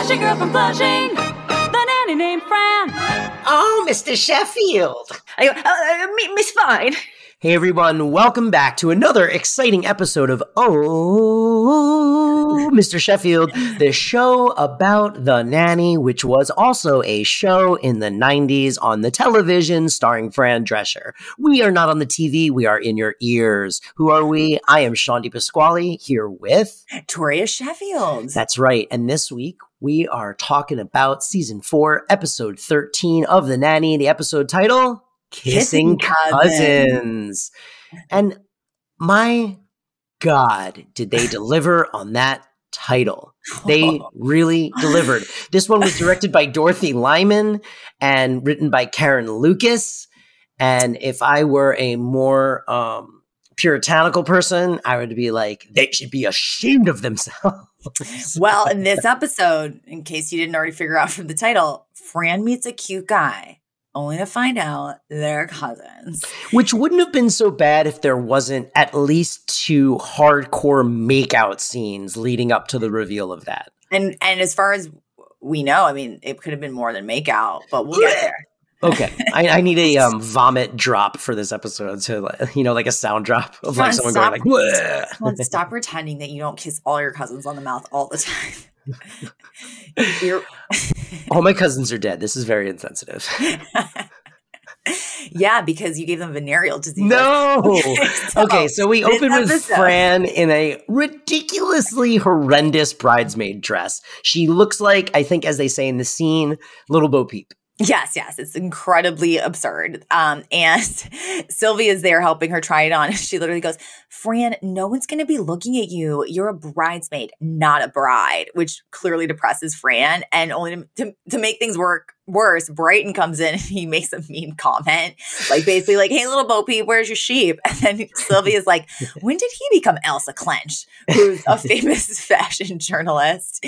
Flashy girl from Flushing. The nanny named Fran. Oh, Mr. Sheffield. I uh, uh, Miss Fine. Hey everyone, welcome back to another exciting episode of Oh, Mr. Sheffield, the show about the nanny, which was also a show in the 90s on the television starring Fran Drescher. We are not on the TV, we are in your ears. Who are we? I am Sean Pasquale here with Toria Sheffield. That's right. And this week we are talking about season four, episode 13 of The Nanny, the episode title Kissing, cousins. And my God, did they deliver on that title? They really delivered. This one was directed by Dorothy Lyman and written by Karen Lucas. And if I were a more um, puritanical person, I would be like, they should be ashamed of themselves. well, in this episode, in case you didn't already figure out from the title, Fran meets a cute guy only to find out they're cousins. Which wouldn't have been so bad if there wasn't at least two hardcore makeout scenes leading up to the reveal of that. And and as far as we know, I mean, it could have been more than makeout, but we'll get there. Okay, I, I, need a um, vomit drop for this episode to, you know, like a sound drop of like someone stop, going like. On, stop pretending that you don't kiss all your cousins on the mouth all the time. All my cousins are dead. This is very insensitive. yeah, because you gave them venereal disease. No. so, okay, so we open with Fran in a ridiculously horrendous bridesmaid dress. She looks like, I think, as they say in the scene, Little Bo Peep. Yes, yes, it's incredibly absurd. Um, and Sylvia is there helping her try it on. She literally goes, "Fran, no one's going to be looking at you. You're a bridesmaid, not a bride," which clearly depresses Fran. And only to, to, to make things work worse, Brighton comes in and he makes a mean comment, like basically like, "Hey, little Bo Peep, where's your sheep?" And then Sylvia's like, "When did he become Elsa Klensch, who's a famous fashion journalist?"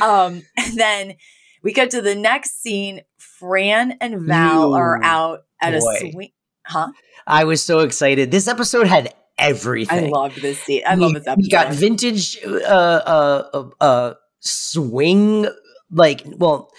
Um, and then we get to the next scene. Fran and Val Ooh, are out at boy. a swing. Huh? I was so excited. This episode had everything. I loved this scene. I we, love this episode. We got vintage uh, uh, uh, uh swing, like, well,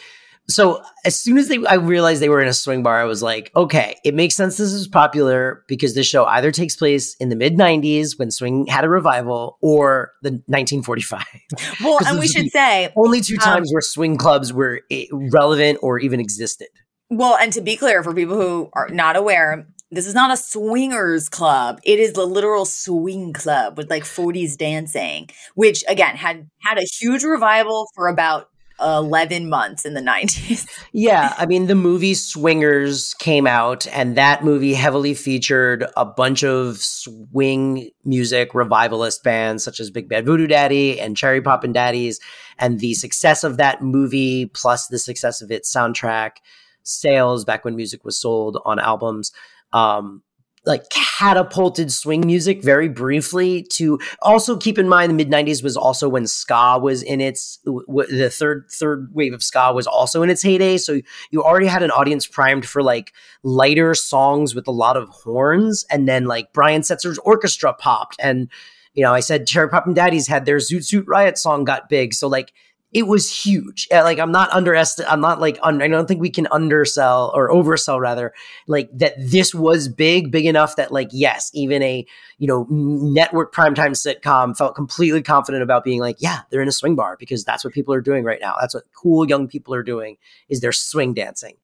so as soon as they I realized they were in a swing bar, I was like, okay, it makes sense this is popular because this show either takes place in the mid 90s when swing had a revival or the 1945. Well, and we should say only two um, times where swing clubs were eh, relevant or even existed. Well, and to be clear for people who are not aware, this is not a swingers club. It is the literal swing club with like 40s dancing, which again had had a huge revival for about 11 months in the 90s. yeah. I mean, the movie Swingers came out, and that movie heavily featured a bunch of swing music revivalist bands such as Big Bad Voodoo Daddy and Cherry Poppin' Daddies. And the success of that movie, plus the success of its soundtrack sales back when music was sold on albums, um, like catapulted swing music very briefly to also keep in mind the mid 90s was also when ska was in its w- the third third wave of ska was also in its heyday. So you already had an audience primed for like lighter songs with a lot of horns and then like Brian Setzer's orchestra popped. And you know I said Cherry Poppin' Daddies had their Zoot Suit Riot song got big. So like it was huge. Uh, like I'm not underestimate. I'm not like un- I don't think we can undersell or oversell rather. Like that this was big, big enough that like yes, even a you know network primetime sitcom felt completely confident about being like yeah they're in a swing bar because that's what people are doing right now. That's what cool young people are doing is they're swing dancing.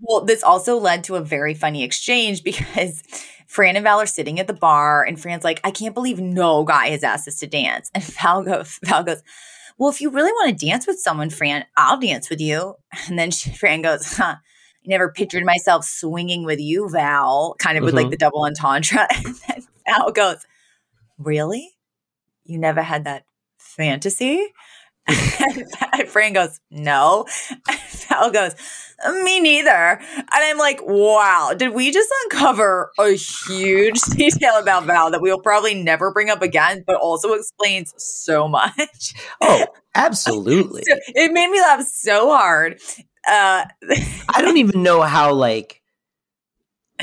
Well, this also led to a very funny exchange because Fran and Val are sitting at the bar, and Fran's like, "I can't believe no guy has asked us to dance," and Val goes, "Val goes." Well, if you really want to dance with someone, Fran, I'll dance with you. And then she, Fran goes, huh, I never pictured myself swinging with you, Val, kind of with mm-hmm. like the double entendre. And then Val goes, really? You never had that fantasy? And Fran goes, no. And Val goes, me neither. And I'm like, wow, did we just uncover a huge detail about Val that we'll probably never bring up again, but also explains so much? Oh, absolutely. so it made me laugh so hard. Uh, I don't even know how, like,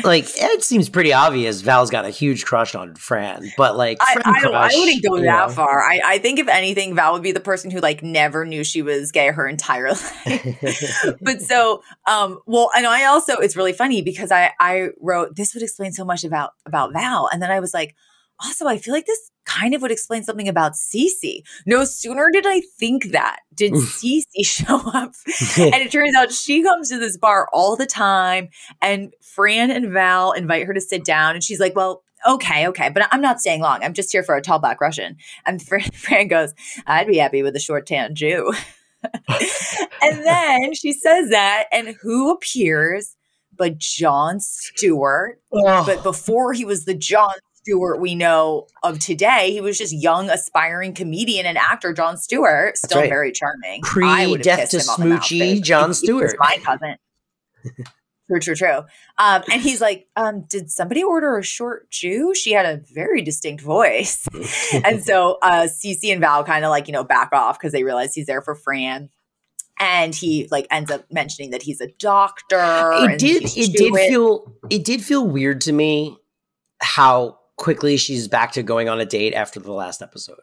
like it seems pretty obvious Val's got a huge crush on Fran, but like I, I, don't- I wouldn't go that know. far. I, I think if anything, Val would be the person who like never knew she was gay her entire life. but so um well and i also it's really funny because i i wrote this would explain so much about about val and then i was like also i feel like this kind of would explain something about Cece. no sooner did i think that did Cece show up. And it turns out she comes to this bar all the time and fran and val invite her to sit down and she's like well okay okay but i'm not staying long. I'm just here for a tall black russian. And fran, fran goes i'd be happy with a short tan jew and then she says that, and who appears but Jon Stewart? Oh, But before he was the Jon Stewart we know of today, he was just young, aspiring comedian and actor Jon Stewart, still right. very charming. Pre I would have Death to him on the mouth, Smoochie, babe. Jon He- he Stewart. my cousin. True, true, true. Um, and he's like, um, did somebody order a short Jew? She had a very distinct voice. and so uh Cece and Val kind of like, you know, back off because they realize he's there for Fran. And he like ends up mentioning that he's a doctor. it did it did feel it did feel weird to me how quickly she's back to going on a date after the last episode.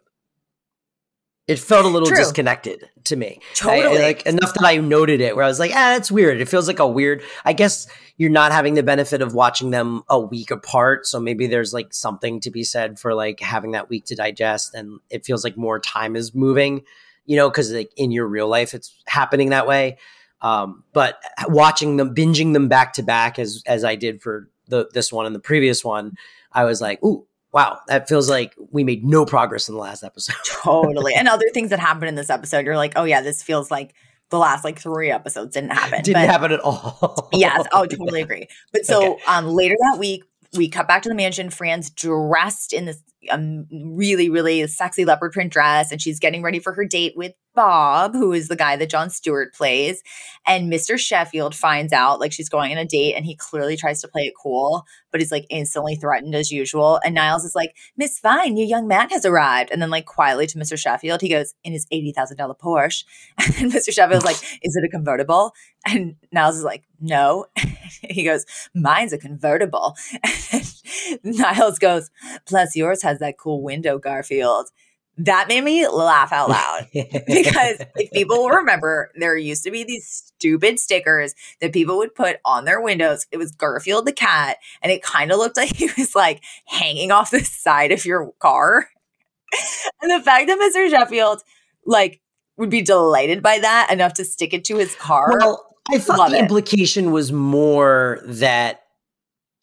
It felt a little True. disconnected to me. I- Totally. like enough that I noted it where I was like, ah, that's weird. It feels like a weird. I guess you're not having the benefit of watching them a week apart, so maybe there's like something to be said for like having that week to digest, and it feels like more time is moving, you know, because like in your real life it's happening that way. Um, but watching them, binging them back to back as as I did for the this one and the previous one, I was like, ooh, wow, that feels like we made no progress in the last episode. totally. And other things that happened in this episode, you're like, oh yeah, this feels like the last like three episodes didn't happen. Didn't But- happen at all. yes, oh, totally agree. But so Okay. um, later that week, we cut back to the mansion. Fran's dressed in this um, really, really sexy leopard print dress, and she's getting ready for her date with Bob, who is the guy that Jon Stewart plays. And Mr. Sheffield finds out like she's going on a date, and he clearly tries to play it cool, but he's like instantly threatened as usual. And Niles is like, Miss Fine, your young man has arrived. And then, like, quietly to Mr. Sheffield, he goes, in his $80,000 Porsche. And then Mr. Sheffield's like, Is it a convertible? And Niles is like, No. he goes, Mine's a convertible. And Niles goes, Plus yours has that cool window, Garfield. That made me laugh out loud because if people will remember, there used to be these stupid stickers that people would put on their windows. It was Garfield the cat, and it kind of looked like he was like hanging off the side of your car. and the fact that Mr. Sheffield like would be delighted by that enough to stick it to his car. Well, I thought Love the it. implication was more that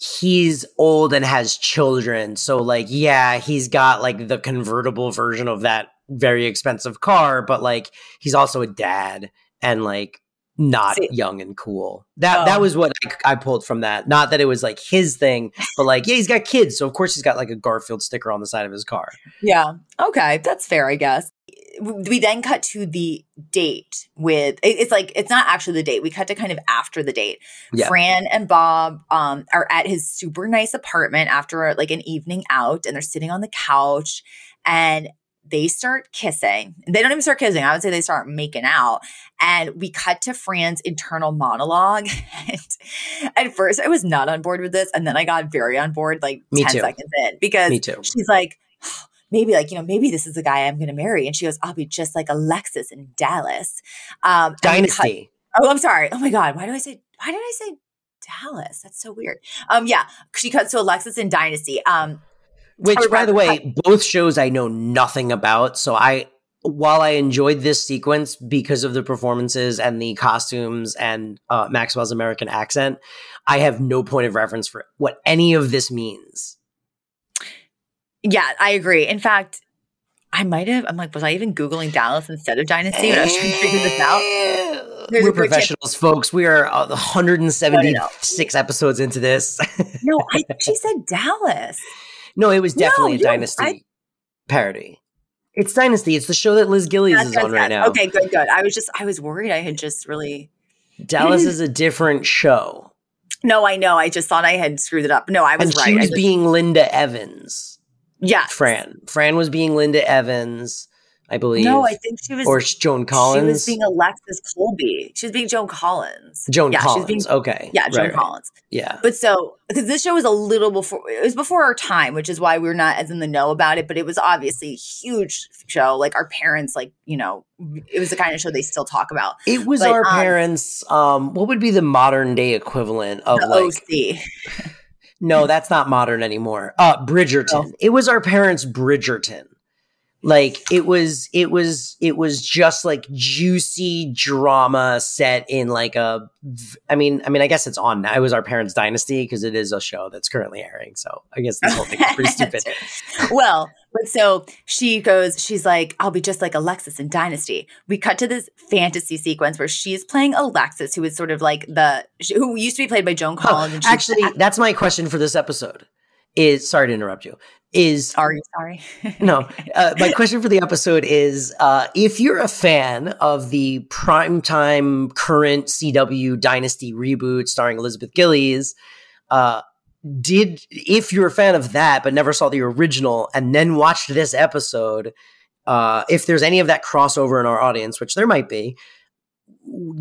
he's old and has children. So, like, yeah, he's got like the convertible version of that very expensive car, but like he's also a dad and like not See- young and cool. That that Oh. was what I, I pulled from that. Not that it was like his thing, but like yeah, he's got kids, so of course he's got like a Garfield sticker on the side of his car. Yeah. Okay. That's fair, I guess. We then cut to the date with it's like it's not actually the date. We cut to kind of after the date. Yeah. Fran and Bob um, are at his super nice apartment after like an evening out, and they're sitting on the couch, and they start kissing. They don't even start kissing. I would say they start making out. And we cut to Fran's internal monologue. and at first, I was not on board with this, and then I got very on board like Me ten too. seconds in because she's like maybe like you know maybe this is the guy i'm going to marry. And she goes i'll be just like alexis in dallas. Um we cut- Dynasty. oh i'm sorry. Oh my god. Why do i say why did i say dallas? That's so weird. Um yeah she cuts to alexis in dynasty. Um Which, by the way, both shows I know nothing about. So I, while I enjoyed this sequence because of the performances and the costumes and uh, Maxwell's American accent, I have no point of reference for what any of this means. Yeah i agree in fact i might have i'm like was i even googling dallas instead of dynasty when i was trying to figure this out There's We're a good chance- professionals, folks. We are uh, 176 episodes into this. no I, she said dallas no, it was No, definitely a Dynasty I- parody. It's Dynasty. It's the show that Liz Gillies That's- is on right now. okay good good i was just i was worried i had just really Dallas is a different show. no i know i just thought i had screwed it up no i was and right she I was just- being Linda Evans. Yeah Fran. Fran was being Linda Evans. I believe. No, I think she was. or Joan Collins. She was being Alexis Colby. She was being Joan Collins. Joan yeah, she was Collins. being- okay. Yeah, Joan Right, right. Collins. Yeah. But so, because this show was a little before, it was before our time, which is why we're not as in the know about it. But it was obviously a huge show. Like our parents, like you know, it was the kind of show they still talk about. It was But, our um, parents. Um, what would be the modern day equivalent of like? OC. No, that's not modern anymore. Uh, Bridgerton. It was our parents' Bridgerton. Like it was, it was, it was just like juicy drama set in like a. I mean, I mean, I guess it's on now. It was our parents' Dynasty because it is a show that's currently airing. So I guess this whole thing is pretty stupid. well, but so she goes, she's like, I'll be just like Alexis in Dynasty. We cut to this fantasy sequence where she's playing Alexis, who is sort of like the, who used to be played by Joan Collins. she's- actually, that's my question for this episode. Is sorry to interrupt you. Is are you sorry? no uh, my question for the episode is uh, if you're a fan of the primetime current cw dynasty reboot starring elizabeth gillies uh, did if you're a fan of that but never saw the original and then watched this episode uh, if there's any of that crossover in our audience which there might be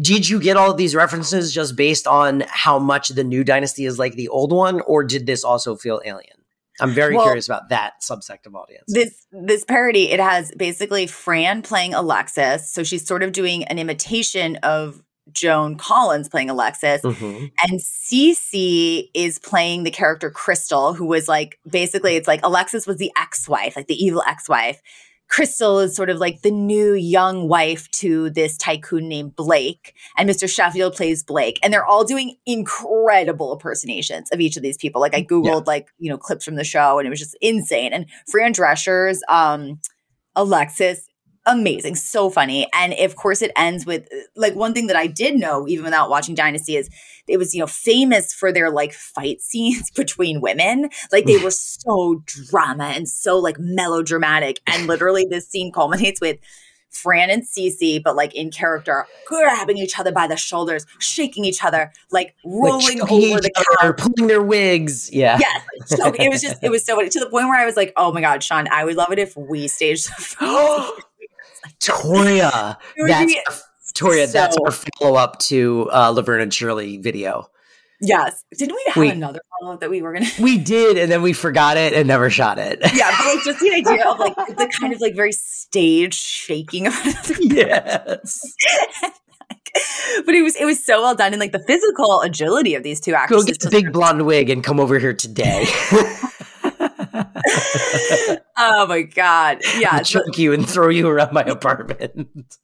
did you get all of these references just based on how much the new dynasty is like the old one or did this also feel alien i'm very Well, curious about that subsect of audience this this parody it has basically Fran playing Alexis, so she's sort of doing an imitation of Joan Collins playing Alexis, Mhm. and Cece is playing the character Krystle, who was like basically it's like Alexis was the ex-wife, like the evil ex-wife. Krystle is sort of like the new young wife to this tycoon named Blake, and Mr. Sheffield plays Blake, and they're all doing incredible impersonations of each of these people. Like I googled like you know clips from the show, and it was just insane. And Fran Drescher's um, Alexis, amazing, so funny, and of course it ends with like one thing that I did know even without watching Dynasty is it was you know famous for their like fight scenes between women like they were so drama and so like melodramatic and literally this scene culminates with Fran and Cece, but like in character, grabbing each other by the shoulders, shaking each other, like Like rolling choking over the couch. pulling their wigs. Yeah. Yes, so it was just it was so funny to the point where I was like, oh my god, Sean, I would love it if we staged the. Toria. That's be Toria, that's our follow up to uh, Laverne and Shirley video. Yes, didn't we have Wait. another follow up that we were gonna? We did, and then we forgot it and never shot it. Yeah, but like just the idea of like the kind of like very stage shaking of another yes. but it was it was so well done and like the physical agility of these two actors. Go get the big blonde wig and come over here today. oh my god! Yeah, choke you and throw you around my apartment.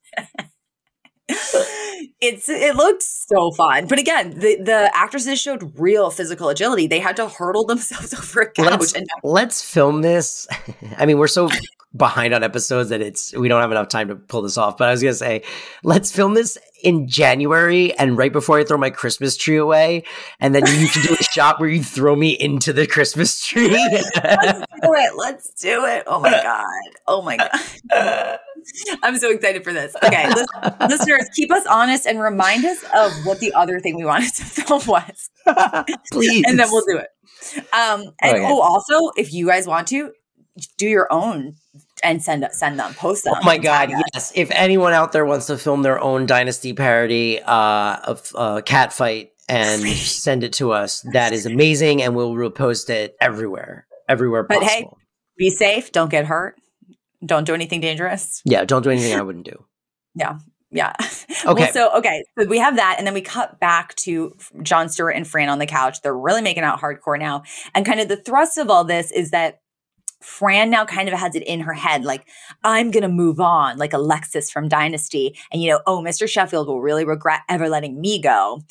it's it looked so fun. But again, the the actresses showed real physical agility. They had to hurdle themselves over a couch let's, and let's film this. I mean, we're so behind on episodes that it's we don't have enough time to pull this off. But I was gonna say, let's film this in January and right before I throw my Christmas tree away, and then you can do a shot where you throw me into the Christmas tree. let's do it. Let's do it. Oh my god. Oh my god. I'm so excited for this. Okay, listeners, keep us honest and remind us of what the other thing we wanted to film was. Please, and then we'll do it. Um, and Okay. oh, also, if you guys want to, do your own and send send them, post them. Oh my god, yes. If anyone out there wants to film their own Dynasty parody uh, of uh, cat fight and send it to us, that is amazing, and we'll repost it everywhere, everywhere But hey- Be safe. Don't get hurt. Don't do anything dangerous. yeah, don't do anything I wouldn't do. Yeah, yeah. Okay. Well, so okay, so we have that, and then we cut back to Jon Stewart and Fran on the couch. They're really making out hardcore now, and kind of the thrust of all this is that Fran now kind of has it in her head, like I'm gonna move on, like Alexis from Dynasty, and you know, oh, Mr. Sheffield will really regret ever letting me go.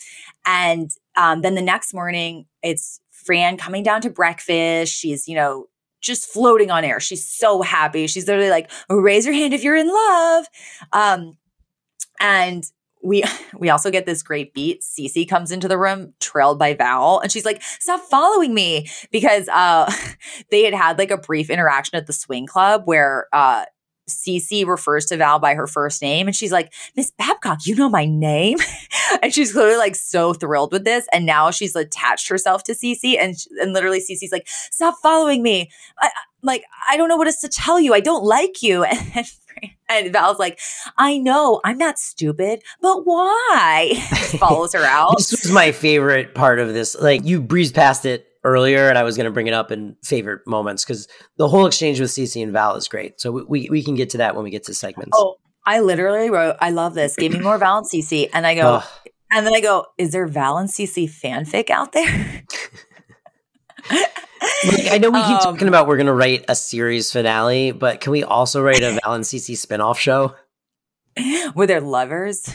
And um, then the next morning, it's Fran coming down to breakfast. She's you know just floating on air. She's so happy. She's literally like, raise your hand if you're in love. Um, and we we also get this great beat. Cece comes into the room, trailed by Val, and she's like, "Stop following me," because uh, they had had like a brief interaction at the swing club where uh, Cece refers to Val by her first name, and she's like, "Miss Babcock, you know my name," and she's clearly like so thrilled with this, and now she's attached herself to Cece, and and literally Cece's like, "Stop following me." I, like, I don't know what else to tell you. I don't like you. And, and Val's like, I know, I'm not stupid, but why? Follows her out. this was my favorite part of this. Like you breezed past it earlier, and I was going to bring it up in favorite moments because the whole exchange with Cece and Val is great. So we, we, we can get to that when we get to segments. Oh, I literally wrote, I love this. Give me more Val and Cece. And I go, and then I go, is there Val and Cece fanfic out there? Like, I know we keep Um, talking about we're going to write a series finale, but can we also write a Val and Cece spinoff show? Were there lovers?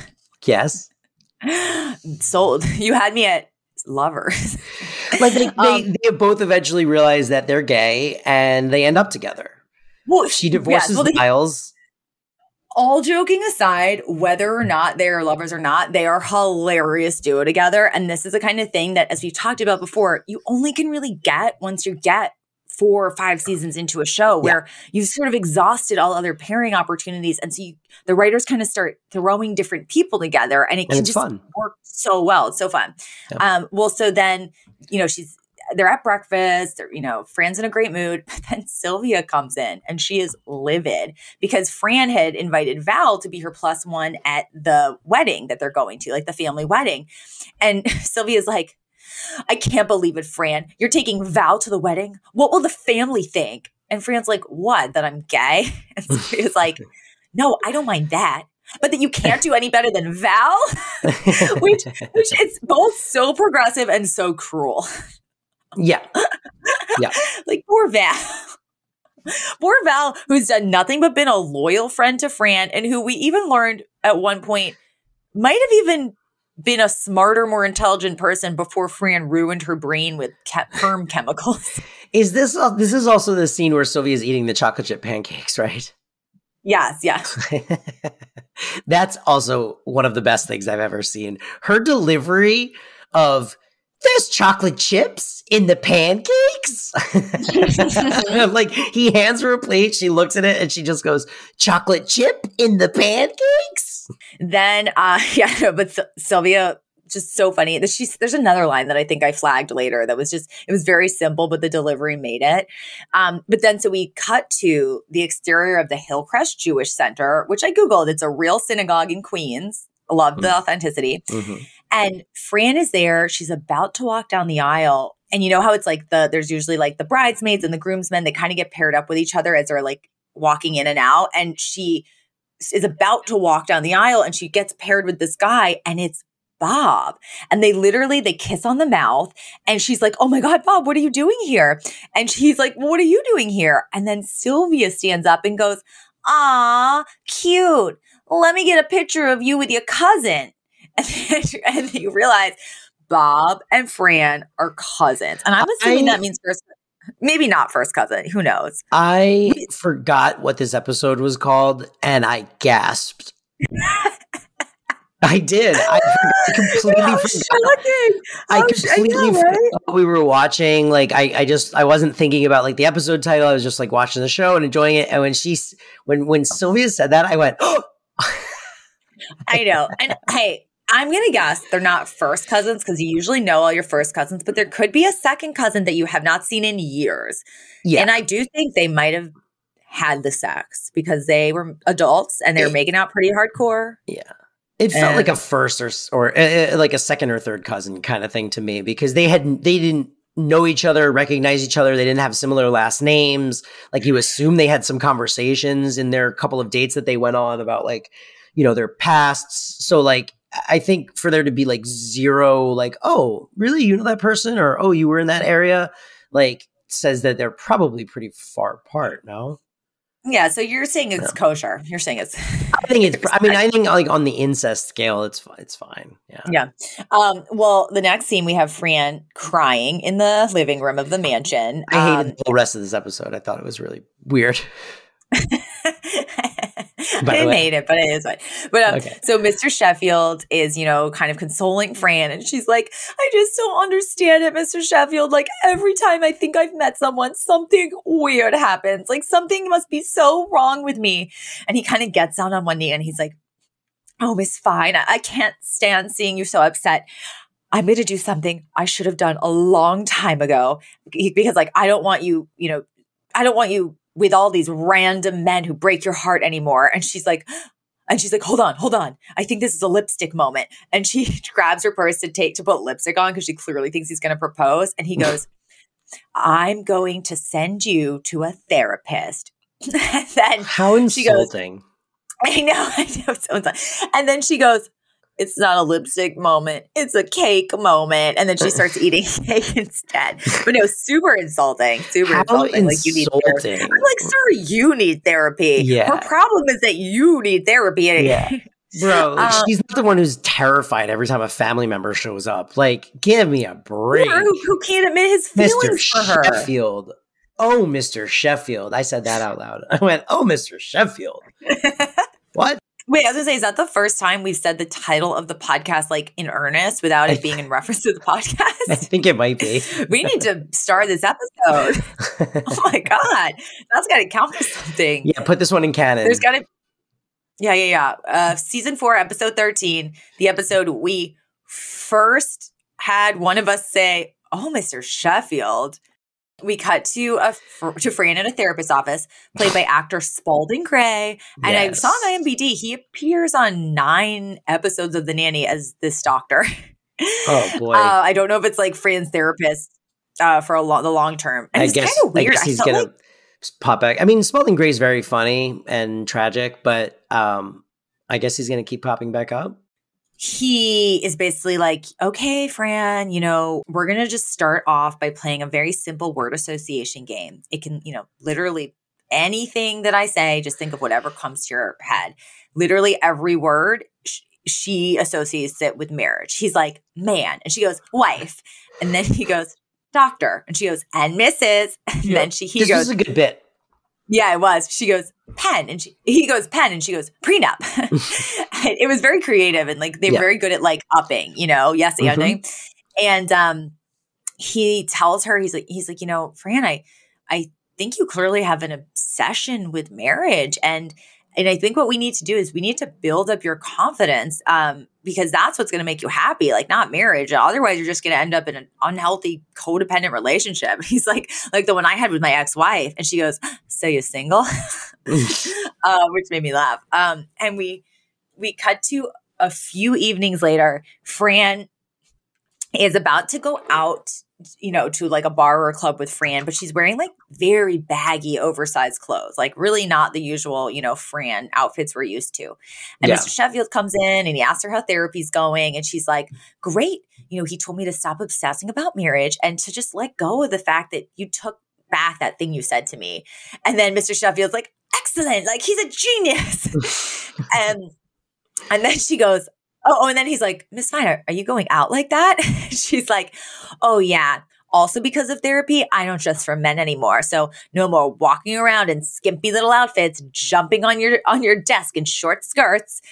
Yes. Sold. You had me at lovers. Like they, they, Um, they both eventually realize that they're gay and they end up together. Well, She divorces well, they- Niles. All joking aside, whether or not they are lovers or not, they are hilarious duo together. And this is the kind of thing that, as we've talked about before, you only can really get once you get four or five seasons into a show where you've sort of exhausted all other pairing opportunities. And so you, the writers kind of start throwing different people together and it And can just fun. work so well. It's so fun. Yep. Um, well, so then, you know, she's, they're at breakfast, they're, you know, Fran's in a great mood, but then Sylvia comes in and she is livid because Fran had invited Val to be her plus one at the wedding that they're going to, like the family wedding. And Sylvia's like, I can't believe it, Fran. You're taking Val to the wedding. What will the family think? And Fran's like, What? That I'm gay? And Sylvia's like, No, I don't mind that. But that you can't do any better than Val? which, which it's both so progressive and so cruel. Yeah. Yeah. like poor Val. poor Val, who's done nothing but been a loyal friend to Fran, and who we even learned at one point might have even been a smarter, more intelligent person before Fran ruined her brain with ke- perm chemicals. Is this uh, this is also the scene where Sylvia's eating the chocolate chip pancakes, right? yes, yes. That's also one of the best things I've ever seen. Her delivery of there's chocolate chips in the pancakes. like he hands her a plate, she looks at it and she just goes, "Chocolate chip in the pancakes?" Then, uh, yeah, no, but Sy- Sylvia, just so funny. There's- She's, there's another line that I think I flagged later that was just, it was very simple, but the delivery made it. Um, but then, so we cut to the exterior of the Hillcrest Jewish Center, which I Googled. It's a real synagogue in Queens. I love the authenticity. Mhm. And Fran is there. She's about to walk down the aisle. And you know how it's like the, there's usually like the bridesmaids and the groomsmen, they kind of get paired up with each other as they're like walking in and out. And she is about to walk down the aisle and she gets paired with this guy and it's Bob. And they literally they kiss on the mouth and she's like, "Oh my god, Bob, what are you doing here?" And she's like, well, "What are you doing here?" And then Sylvia stands up and goes, "Ah, cute. Let me get a picture of you with your cousin." And then, and then you realize Bob and Fran are cousins. And I'm assuming I- that means first maybe not first cousin, who knows. I forgot what this episode was called and I gasped. I did. I completely forgot. shocking. I completely know, forgot right? we were watching. Like I, I just I wasn't thinking about like the episode title. I was just like watching the show and enjoying it. And when she when when Sylvia said that, I went, oh, I know. And hey, I'm going to guess they're not first cousins because you usually know all your first cousins, but there could be a second cousin that you have not seen in years. yeah. And I do think they might have had the sex because they were adults and they were making out pretty hardcore. Yeah. It felt And- like a first or or uh, like a second or third cousin kind of thing to me because they had they didn't know each other, recognize each other. They didn't have similar last names. Like you assume they had some conversations in their couple of dates that they went on about like you know their pasts. So like I think for there to be like zero like oh really you know that person or oh you were in that area like says that they're probably pretty far apart. No. Yeah. So you're saying it's kosher. You're saying it's. I think it's. I mean, I think like on the incest scale, it's it's fine. Yeah. Yeah. Um, well, the next scene we have Fran crying in the living room of the mansion. I hated Um, the whole rest of this episode. I thought it was really weird. I By the didn't way. hate it, but it is fine. But um, Okay. so Mr. Sheffield is, you know, kind of consoling Fran, and she's like, "I just don't understand it, Mr. Sheffield. Like every time I think I've met someone, something weird happens. Like something must be so wrong with me." And he kind of gets down on one knee, and he's like, "Oh, Miss Fine, I, I can't stand seeing you so upset." I'm going to do something I should have done a long time ago because, like, I don't want you, you know, I don't want you with all these random men who break your heart anymore. And she's like, and she's like, hold on, hold on. I think this is a lipstick moment. And she grabs her purse to take to put lipstick on because she clearly thinks he's going to propose. And he goes, I'm going to send you to a therapist. and then How she goes, insulting. I know, I know. So and then she goes, it's not a lipstick moment. It's a cake moment. And then she starts eating cake instead. But no, super insulting. Super How insulting. Like you need therapy. I'm like, sir, you need therapy. Yeah. Her problem is that you need therapy. Yeah. Bro, Uh, she's not the one who's terrified every time a family member shows up. Like, give me a break. who, who can't admit his Mr. feelings for her? Sheffield. Oh, Mr. Sheffield. I said that out loud. I went, oh, Mr. Sheffield. what? Wait, I was gonna say, is that the first time we've said the title of the podcast like in earnest without it being in reference to the podcast? I think it might be. we need to start this episode. Oh my god, that's got to count for something. yeah, put this one in canon. There's got to, yeah, yeah, yeah. Uh, season four, episode thirteen, the episode we first had one of us say, "Oh, Mr. Sheffield." We cut to a to Fran in a therapist's office, played by actor Spalding Gray. And I Yes. saw on IMDb he appears on nine episodes of The Nanny as this doctor. Oh, boy. Uh, I don't know if it's like Fran's therapist uh, for a lo- the long term. And I it's guess, kind of I weird. guess he's felt gonna like pop back. I mean, Spalding Gray's very funny and tragic, but um, I guess he's gonna keep popping back up. He is basically like, okay, Fran, you know, we're going to just start off by playing a very simple word association game. It can, you know, literally anything that I say, just think of whatever comes to your head. Literally every word, sh- she associates it with marriage. He's like, man. And she goes, wife. And then he goes, doctor. And she goes, and Mrs. And Yeah. then she, he this goes, was a good bit. Yeah, it was. She goes, pen. And she, he goes, pen. And she goes, prenup. It was very creative and like they're Yeah. very good at like upping, you know, yes, Mhm. And um he tells her, he's like, he's like, you know, Fran, I I think you clearly have an obsession with marriage. And and I think what we need to do is we need to build up your confidence um, because that's what's going to make you happy, like not marriage. Otherwise, you're just going to end up in an unhealthy, codependent relationship. He's like, like the one I had with my ex wife, and she goes, "So you're single?" uh, which made me laugh. Um, and we we cut to a few evenings later. Fran is about to go out, you know, to like a bar or a club with Fran, but she's wearing like very baggy, oversized clothes, like really not the usual, you know, Fran outfits we're used to. And Yeah. Mr. Sheffield comes in and he asks her how therapy's going, and she's like, "Great, you know, he told me to stop obsessing about marriage and to just let go of the fact that you took." Back that thing you said to me. And then Mr. Sheffield's like, excellent, like he's a genius. and and then she goes, Oh, oh, and then he's like, Miss Fine, are, are you going out like that? She's like, Oh, yeah. Also, because of therapy, I don't dress for men anymore. So no more walking around in skimpy little outfits, jumping on your on your desk in short skirts.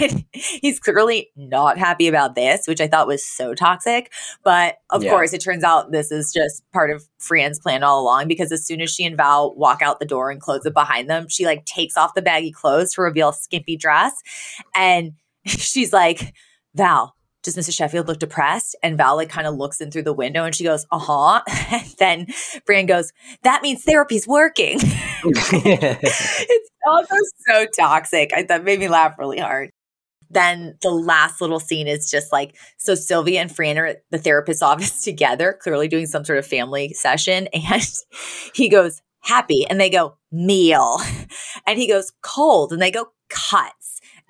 And he's clearly not happy about this, which I thought was so toxic. But of Yeah. course, it turns out this is just part of Fran's plan all along because as soon as she and Val walk out the door and close it behind them, she like takes off the baggy clothes to reveal a skimpy dress. And she's like, Val, does Mrs. Sheffield look depressed? And Val like kind of looks in through the window and she goes, uh huh. And then Fran goes, that means therapy's working. it's also so toxic. I, that made me laugh really hard. Then the last little scene is just like so Sylvia and Fran are at the therapist's office together, clearly doing some sort of family session. And he goes, happy. And they go, meal. And he goes, cold. And they go, cuts.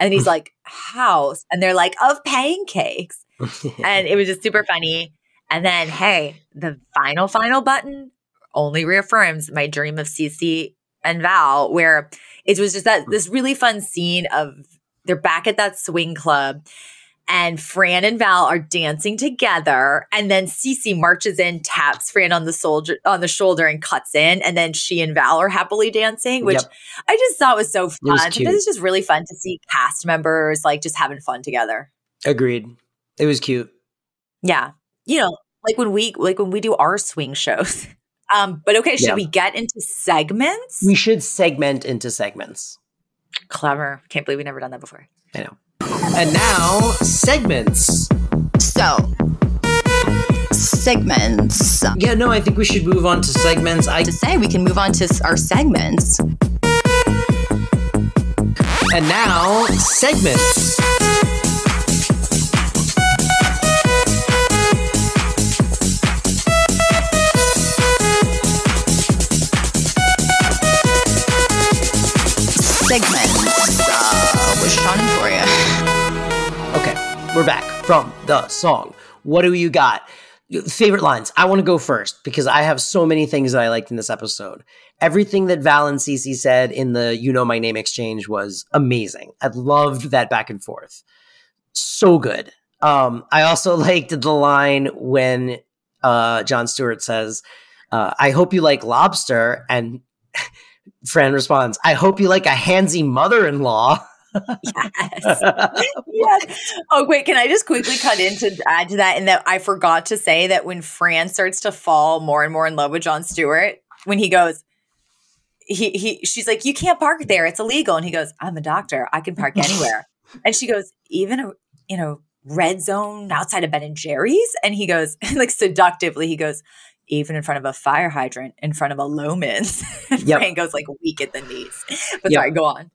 And he's like, house. And they're like, of pancakes. And it was just super funny. And then, hey, the final, final button only reaffirms my dream of CC and Val, where it was just that this really fun scene of they're back at that swing club and Fran and Val are dancing together. And then Cece marches in, taps Fran on the soldier on the shoulder and cuts in. And then she and Val are happily dancing, which Yep. I just thought was so was fun. cute. This is just really fun to see cast members like just having fun together. Agreed. It was cute. Yeah. You know, like when we like when we do our swing shows. Um, but okay, should Yeah. we get into segments? We should segment into segments. Clever. Can't believe we've never done that before. I know. And now segments. So segments. Yeah, no, I think we should move on to segments. I To say we can move on to our segments. and now segments. Segments. We're back from the song. What do you got? Favorite lines. I want to go first because I have so many things that I liked in this episode. Everything that Val and Cece said in the "You Know My Name" exchange was amazing. I loved that back and forth. So good. Um, I also liked the line when uh, Jon Stewart says, uh, "I hope you like lobster," and Fran responds, "I hope you like a handsy mother-in-law." Yes. yes. Oh, wait. Can I just quickly cut in to add to that? And that I forgot to say that when Fran starts to fall more and more in love with Jon Stewart, when he goes, he he she's like, You can't park there, it's illegal. And he goes, I'm a doctor, I can park anywhere. and she goes, Even a you know, red zone outside of Ben and Jerry's? And he goes, like seductively, he goes, even in front of a fire hydrant, in front of a Loehmann's. and Yep. Fran goes like weak at the knees. But Yep. sorry, go on.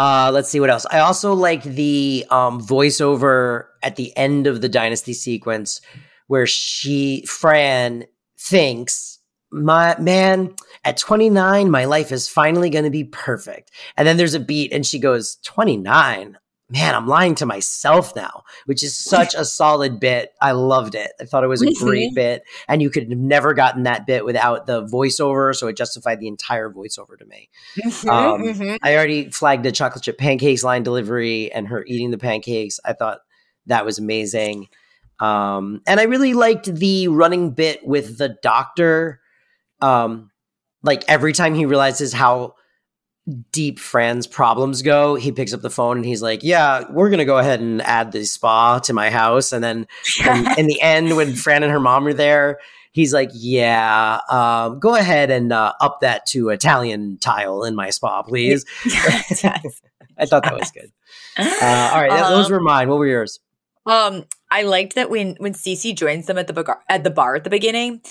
Uh, let's see what else. I also like the um, voiceover at the end of the dynasty sequence where she, Fran, thinks, "My man, at 29, my life is finally going to be perfect." And then there's a beat, and she goes, "29." Man, I'm lying to myself now, which is such a solid bit. I loved it. I thought it was a great bit, and you could have never gotten that bit without the voiceover, so it justified the entire voiceover to me. Um, Mhm. I already flagged the chocolate chip pancakes line delivery and her eating the pancakes. I thought that was amazing. Um, and I really liked the running bit with the doctor. Um, like every time he realizes how deep Fran's problems go, he picks up the phone and he's like, Yeah, we're gonna go ahead and add the spa to my house. And then in the end, when Fran and her mom are there, he's like, "Yeah, um, go ahead and uh, up that to Italian tile in my spa, please." Yes. I thought that was good. Uh, all right, that- those Um, were mine. What were yours? Um, I liked that when when Cece joins them at the bar, at the bar at the beginning,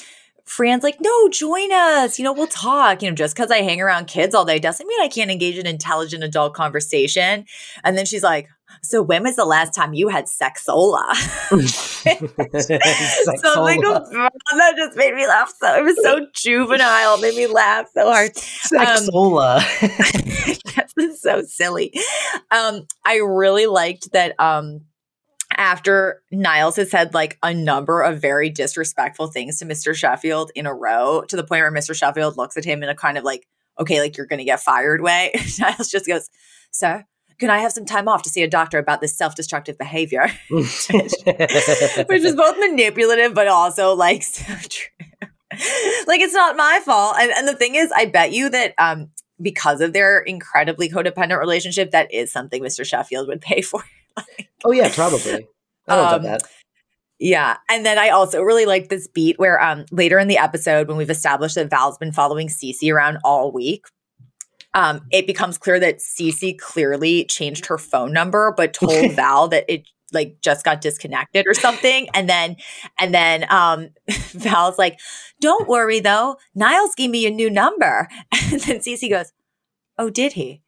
Fran's like, "No, join us. You know, we'll talk. You know, just because I hang around kids all day doesn't mean I can't engage in intelligent adult conversation." And then she's like, "So when was the last time you had sexola?" Something Sexola. about that just made me laugh. So it was so juvenile. It made me laugh so hard. Sexola. yes, it's so silly. Um, I really liked that um after Niles has said like a number of very disrespectful things to Mr. Sheffield in a row, to the point where Mr. Sheffield looks at him in a kind of like, okay, like you're gonna get fired way. Niles just goes, Sir, can I have some time off to see a doctor about this self-destructive behavior? Which is both manipulative but also like so true. like it's not my fault. And, and the thing is, I bet you that um because of their incredibly codependent relationship, that is something Mr. Sheffield would pay for. oh yeah, probably. I don't Um, that. Yeah. And then I also really like this beat where um later in the episode when we've established that Val's been following Cece around all week. Um, it becomes clear that Cece clearly changed her phone number, but told Val that it like just got disconnected or something. And then and then um Val's like, Don't worry though, Niles gave me a new number. And then Cece goes, Oh, did he?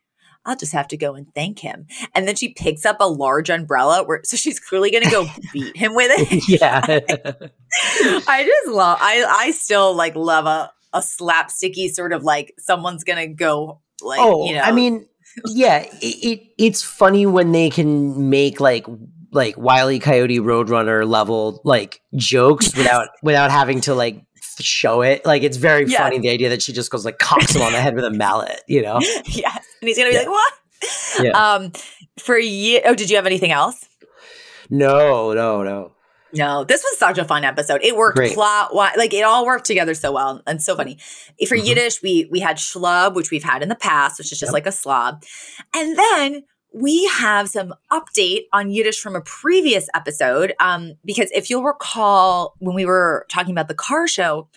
I'll just have to go and thank him. And then she picks up a large umbrella where so she's clearly gonna go beat him with it. yeah. I just love I I still like love a a slapsticky sort of like someone's gonna go like oh, you know I mean, yeah, it, it it's funny when they can make like like Wiley Coyote Roadrunner level like jokes without without having to like show it. Like it's very Yeah. funny the idea that she just goes like cocks him on the head with a mallet, you know? yes. And he's gonna be Yeah. like, what? Yeah. Um for you oh, did you have anything else? No, no, no. No, this was such a fun episode. It worked Great. plot wi- like it all worked together so well and so funny. For Mhm. Yiddish, we we had schlub, which we've had in the past, which is just Yep. like a slob, and then we have some update on Yiddish from a previous episode. Um, because if you'll recall, when we were talking about the car show,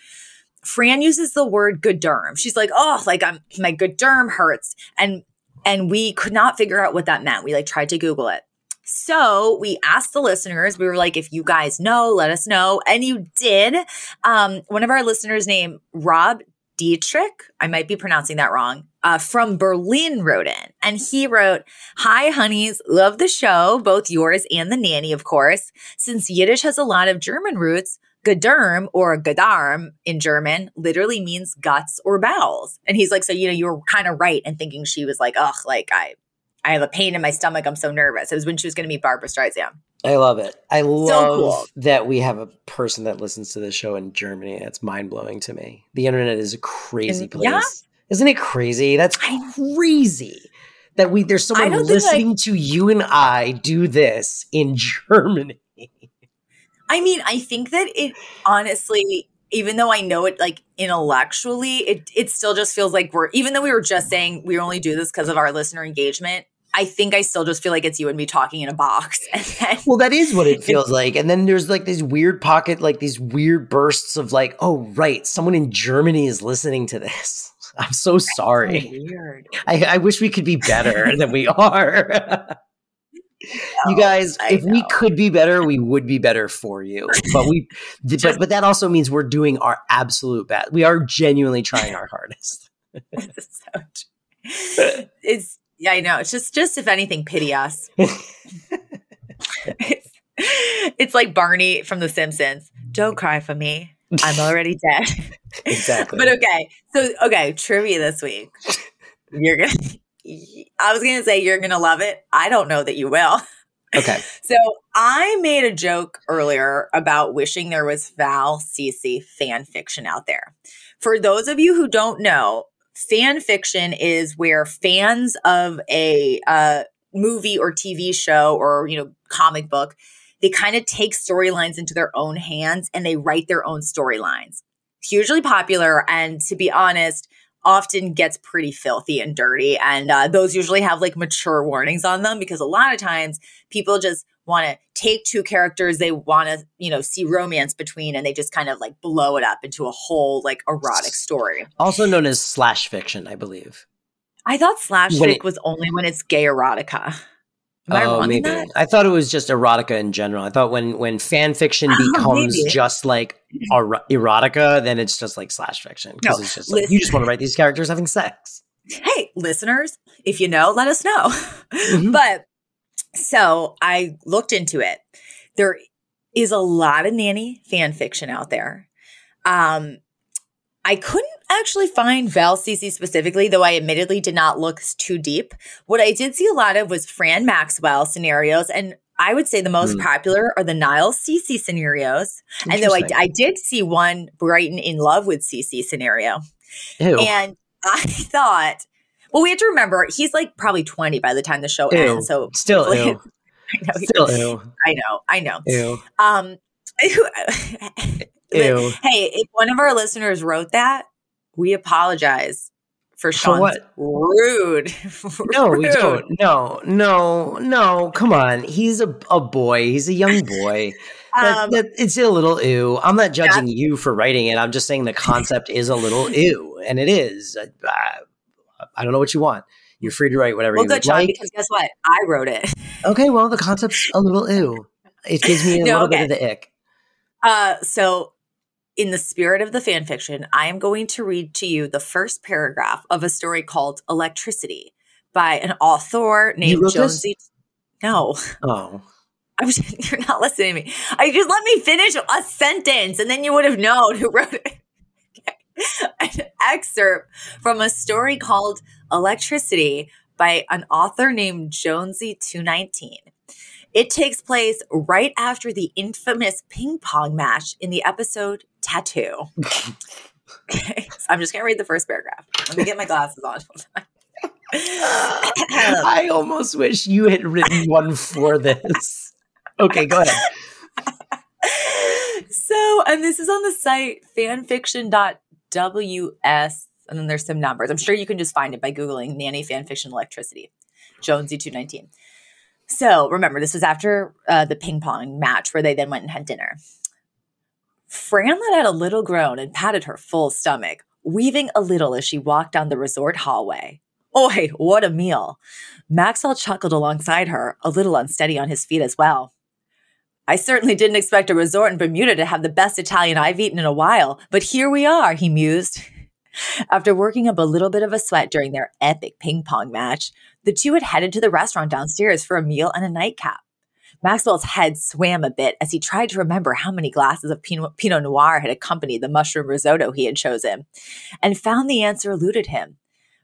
Fran uses the word "gedurm." She's like, "Oh, like I'm my gedurm hurts," and and we could not figure out what that meant. We like tried to Google it. So we asked the listeners, we were like, if you guys know, let us know. And you did. Um, one of our listeners named Rob Dietrich, I might be pronouncing that wrong, uh, from Berlin wrote in. And he wrote, Hi, honeys, love the show, both yours and the nanny, of course. Since Yiddish has a lot of German roots, Gedarm or Gedarm in German literally means guts or bowels. And he's like, so, you know, you were kind of right in thinking she was like, ugh, like I, I have a pain in my stomach. I'm so nervous. It was when she was going to meet Barbra Streisand. I love it. I love cool. that we have a person that listens to the show in Germany. That's mind blowing to me. The internet is a crazy And- place. Isn't it crazy? That's crazy. That we there's someone don't think, like- listening to you and I do this in Germany. I mean, I think that it honestly, even though I know it like intellectually, it it still just feels like we're even though we were just saying we only do this because of our listener engagement. I think I still just feel like it's you and me talking in a box. And then Well, that is what it feels like. And then there's like these weird pocket, like these weird bursts of like, oh right, someone in Germany is listening to this. I'm so sorry. weird. I, I wish we could be better than we are. you guys, I if we could be better, we would be better for you. But we, but but that also means we're doing our absolute best. We are genuinely trying our hardest. It's so. It's yeah, I know. It's just just if anything, pity us. it's, it's like Barney from The Simpsons. Don't cry for me. I'm already dead. exactly. But okay. So okay, trivia this week. You're gonna I was gonna say you're gonna love it. I don't know that you will. okay. So I made a joke earlier about wishing there was Val Cece fan fiction out there. For those of you who don't know, fan fiction is where fans of a uh, movie or TV show or you know comic book they kind of take storylines into their own hands and they write their own storylines. Hugely popular, and to be honest, often gets pretty filthy and dirty. And uh, those usually have like mature warnings on them because a lot of times people just want to take two characters they want to, you know, see romance between and they just kind of like blow it up into a whole like erotic story. Also known as slash fiction, I believe. I thought slash fic was only when it's gay erotica. Am I oh, wrong maybe. I thought it was just erotica in general. I thought when when fan fiction Oh, becomes maybe. just like ero- erotica, then it's just like slash fiction because No, it's just like listen- you just want to write these characters having sex. Hey, listeners, if you know, let us know. Mhm. But so I looked into it. There is a lot of nanny fan fiction out there. Um, I couldn't actually find Val Cece specifically, though I admittedly did not look too deep. What I did see a lot of was Fran Maxwell scenarios, and I would say the most Hmm. popular are the Niles Cece scenarios. And though I, I did see one Brighton in love with Cece scenario, Ew. and I thought, well, we have to remember he's like probably 20 by the time the show Ew. ends. So Still ew. I know, he- Still ew. I know, I know. Ew. Um, Ew. hey, if one of our listeners wrote that, we apologize for Sean's what? rude. No, we don't. No, no, no. Come on. He's a, a boy. He's a young boy. That, Um, that, it's a little ew. I'm not judging you for writing it. I'm just saying the concept is a little ew, and it is. I, I, I don't know what you want. You're free to write whatever well, you good, Sean, like. because guess what? I wrote it. Okay, well, the concept's a little ew. It gives me a No, little okay. bit of the ick. Uh, so, in the spirit of the fan fiction, I am going to read to you the first paragraph of a story called Electricity by an author named this? Jonesy. No, Oh, I was, you're not listening to me. I just let me finish a sentence and then you would have known who wrote it. An excerpt from a story called Electricity by an author named Jonesy219. It takes place right after the infamous ping pong match in the episode Tattoo. okay, so I'm just going to read the first paragraph. Let me get my glasses on. I almost wish you had written one for this. Okay, go ahead. so, and this is on the site fanfiction.ws, and then there's some numbers. I'm sure you can just find it by Googling nanny fanfiction electricity, Jonesy219. So, remember, this was after uh, the ping pong match where they then went and had dinner. Fran let out a little groan and patted her full stomach, weaving a little as she walked down the resort hallway. Oi, what a meal. Maxwell chuckled alongside her, a little unsteady on his feet as well. I certainly didn't expect a resort in Bermuda to have the best Italian I've eaten in a while, but here we are, he mused. After working up a little bit of a sweat during their epic ping pong match, the two had headed to the restaurant downstairs for a meal and a nightcap. Maxwell's head swam a bit as he tried to remember how many glasses of Pinot, Noir had accompanied the mushroom risotto he had chosen, and found the answer eluded him.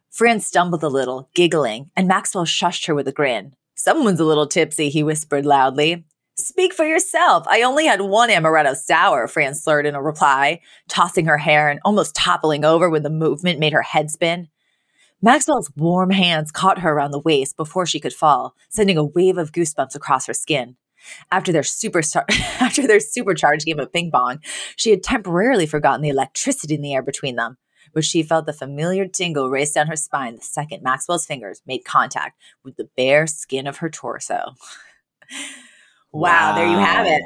Fran stumbled a little, giggling, and Maxwell shushed her with a grin. Someone's a little tipsy, he whispered loudly. Speak for yourself. I only had one amaretto sour, Fran slurred in a reply, tossing her hair and almost toppling over when the movement made her head spin. Maxwell's warm hands caught her around the waist before she could fall, sending a wave of goosebumps across her skin. After their superstar after their supercharged game of ping pong, she had temporarily forgotten the electricity in the air between them, but she felt the familiar tingle race down her spine the second Maxwell's fingers made contact with the bare skin of her torso. wow, wow, there you have it.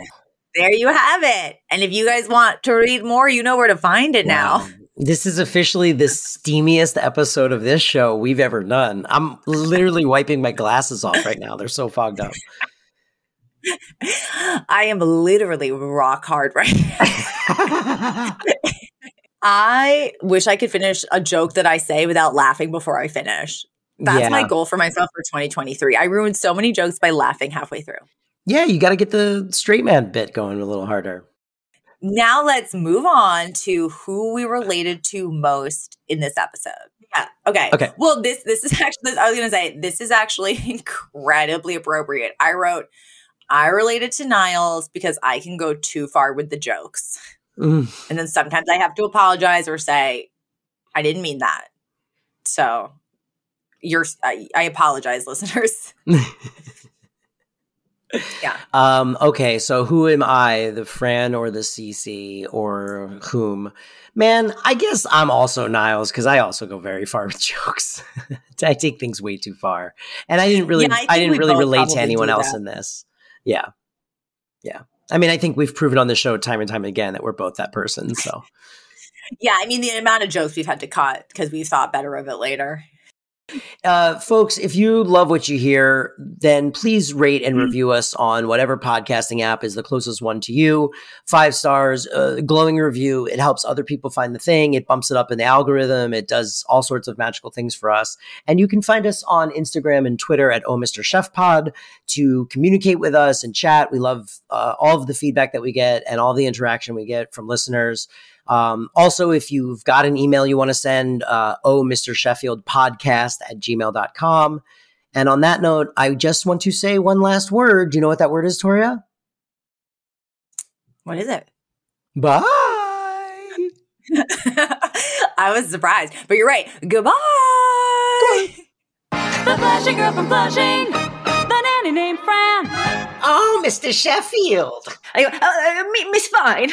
There you have it. And if you guys want to read more, you know where to find it wow. now. This is officially the steamiest episode of this show we've ever done. I'm literally wiping my glasses off right now. They're so fogged up. I am literally rock hard right now. I wish I could finish a joke that I say without laughing before I finish. That's yeah. my goal for myself for 2023. I ruined so many jokes by laughing halfway through. Yeah, you got to get the straight man bit going a little harder. Now let's move on to who we related to most in this episode. Yeah. Okay. Okay. Well, this this is actually I was gonna say this is actually incredibly appropriate. I wrote I related to Niles because I can go too far with the jokes. Mm. And then sometimes I have to apologize or say, I didn't mean that. So you're I, I apologize, listeners. Yeah. Um, okay, so who am I, the Fran or the CC or whom? Man, I guess I'm also Niles because I also go very far with jokes. I take things way too far, and I didn't really, yeah, I, I, didn't really relate to anyone else in this. Yeah, yeah. I mean, I think we've proven on the show time and time again that we're both that person. So. yeah, I mean the amount of jokes we've had to cut because we thought better of it later. Uh, folks, if you love what you hear, then please rate and mm-hmm. review us on whatever podcasting app is the closest one to you. Five stars, uh, glowing review. It helps other people find the thing. It bumps it up in the algorithm. It does all sorts of magical things for us. And you can find us on Instagram and Twitter at Oh Mr. Chef Pod to communicate with us and chat. We love uh, all of the feedback that we get and all the interaction we get from listeners. Um, also, if you've got an email you want to send, uh, oh, Mr. Sheffield podcast at gmail.com. And on that note, I just want to say one last word. Do you know what that word is, Toria? What is it? Bye. I was surprised, but you're right. Goodbye. The Flushing Girl from Flushing, the nanny named Fran. Oh, Mr. Sheffield. I, uh, uh, Miss Fine.